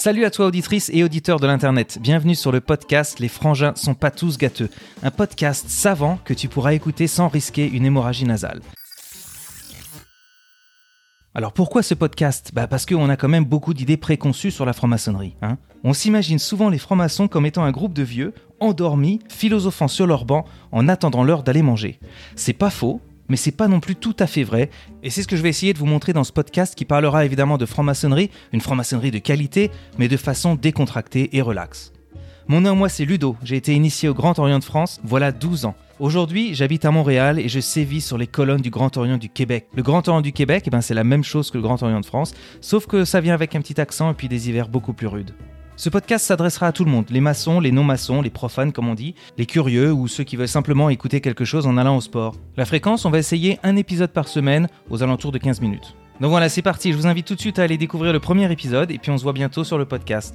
Salut à toi auditrice et auditeur de l'internet, bienvenue sur le podcast Les frangins sont pas tous gâteux, un podcast savant que tu pourras écouter sans risquer une hémorragie nasale. Alors pourquoi ce podcast? Bah Parce qu'on a quand même beaucoup d'idées préconçues sur la franc-maçonnerie. Hein on s'imagine souvent les francs-maçons comme étant un groupe de vieux, endormis, philosophant sur leur banc en attendant l'heure d'aller manger. C'est pas faux, mais c'est pas non plus tout à fait vrai, et c'est ce que je vais essayer de vous montrer dans ce podcast qui parlera évidemment de franc-maçonnerie, une franc-maçonnerie de qualité, mais de façon décontractée et relaxe. Mon nom, moi, c'est Ludo. J'ai été initié au Grand Orient de France, voilà 12 ans. Aujourd'hui, j'habite à Montréal et je sévis sur les colonnes du Grand Orient du Québec. Le Grand Orient du Québec, eh ben, c'est la même chose que le Grand Orient de France, sauf que ça vient avec un petit accent et puis des hivers beaucoup plus rudes. Ce podcast s'adressera à tout le monde, les maçons, les non-maçons, les profanes comme on dit, les curieux ou ceux qui veulent simplement écouter quelque chose en allant au sport. La fréquence, on va essayer un épisode par semaine aux alentours de 15 minutes. Donc voilà, c'est parti, je vous invite tout de suite à aller découvrir le premier épisode et puis on se voit bientôt sur le podcast.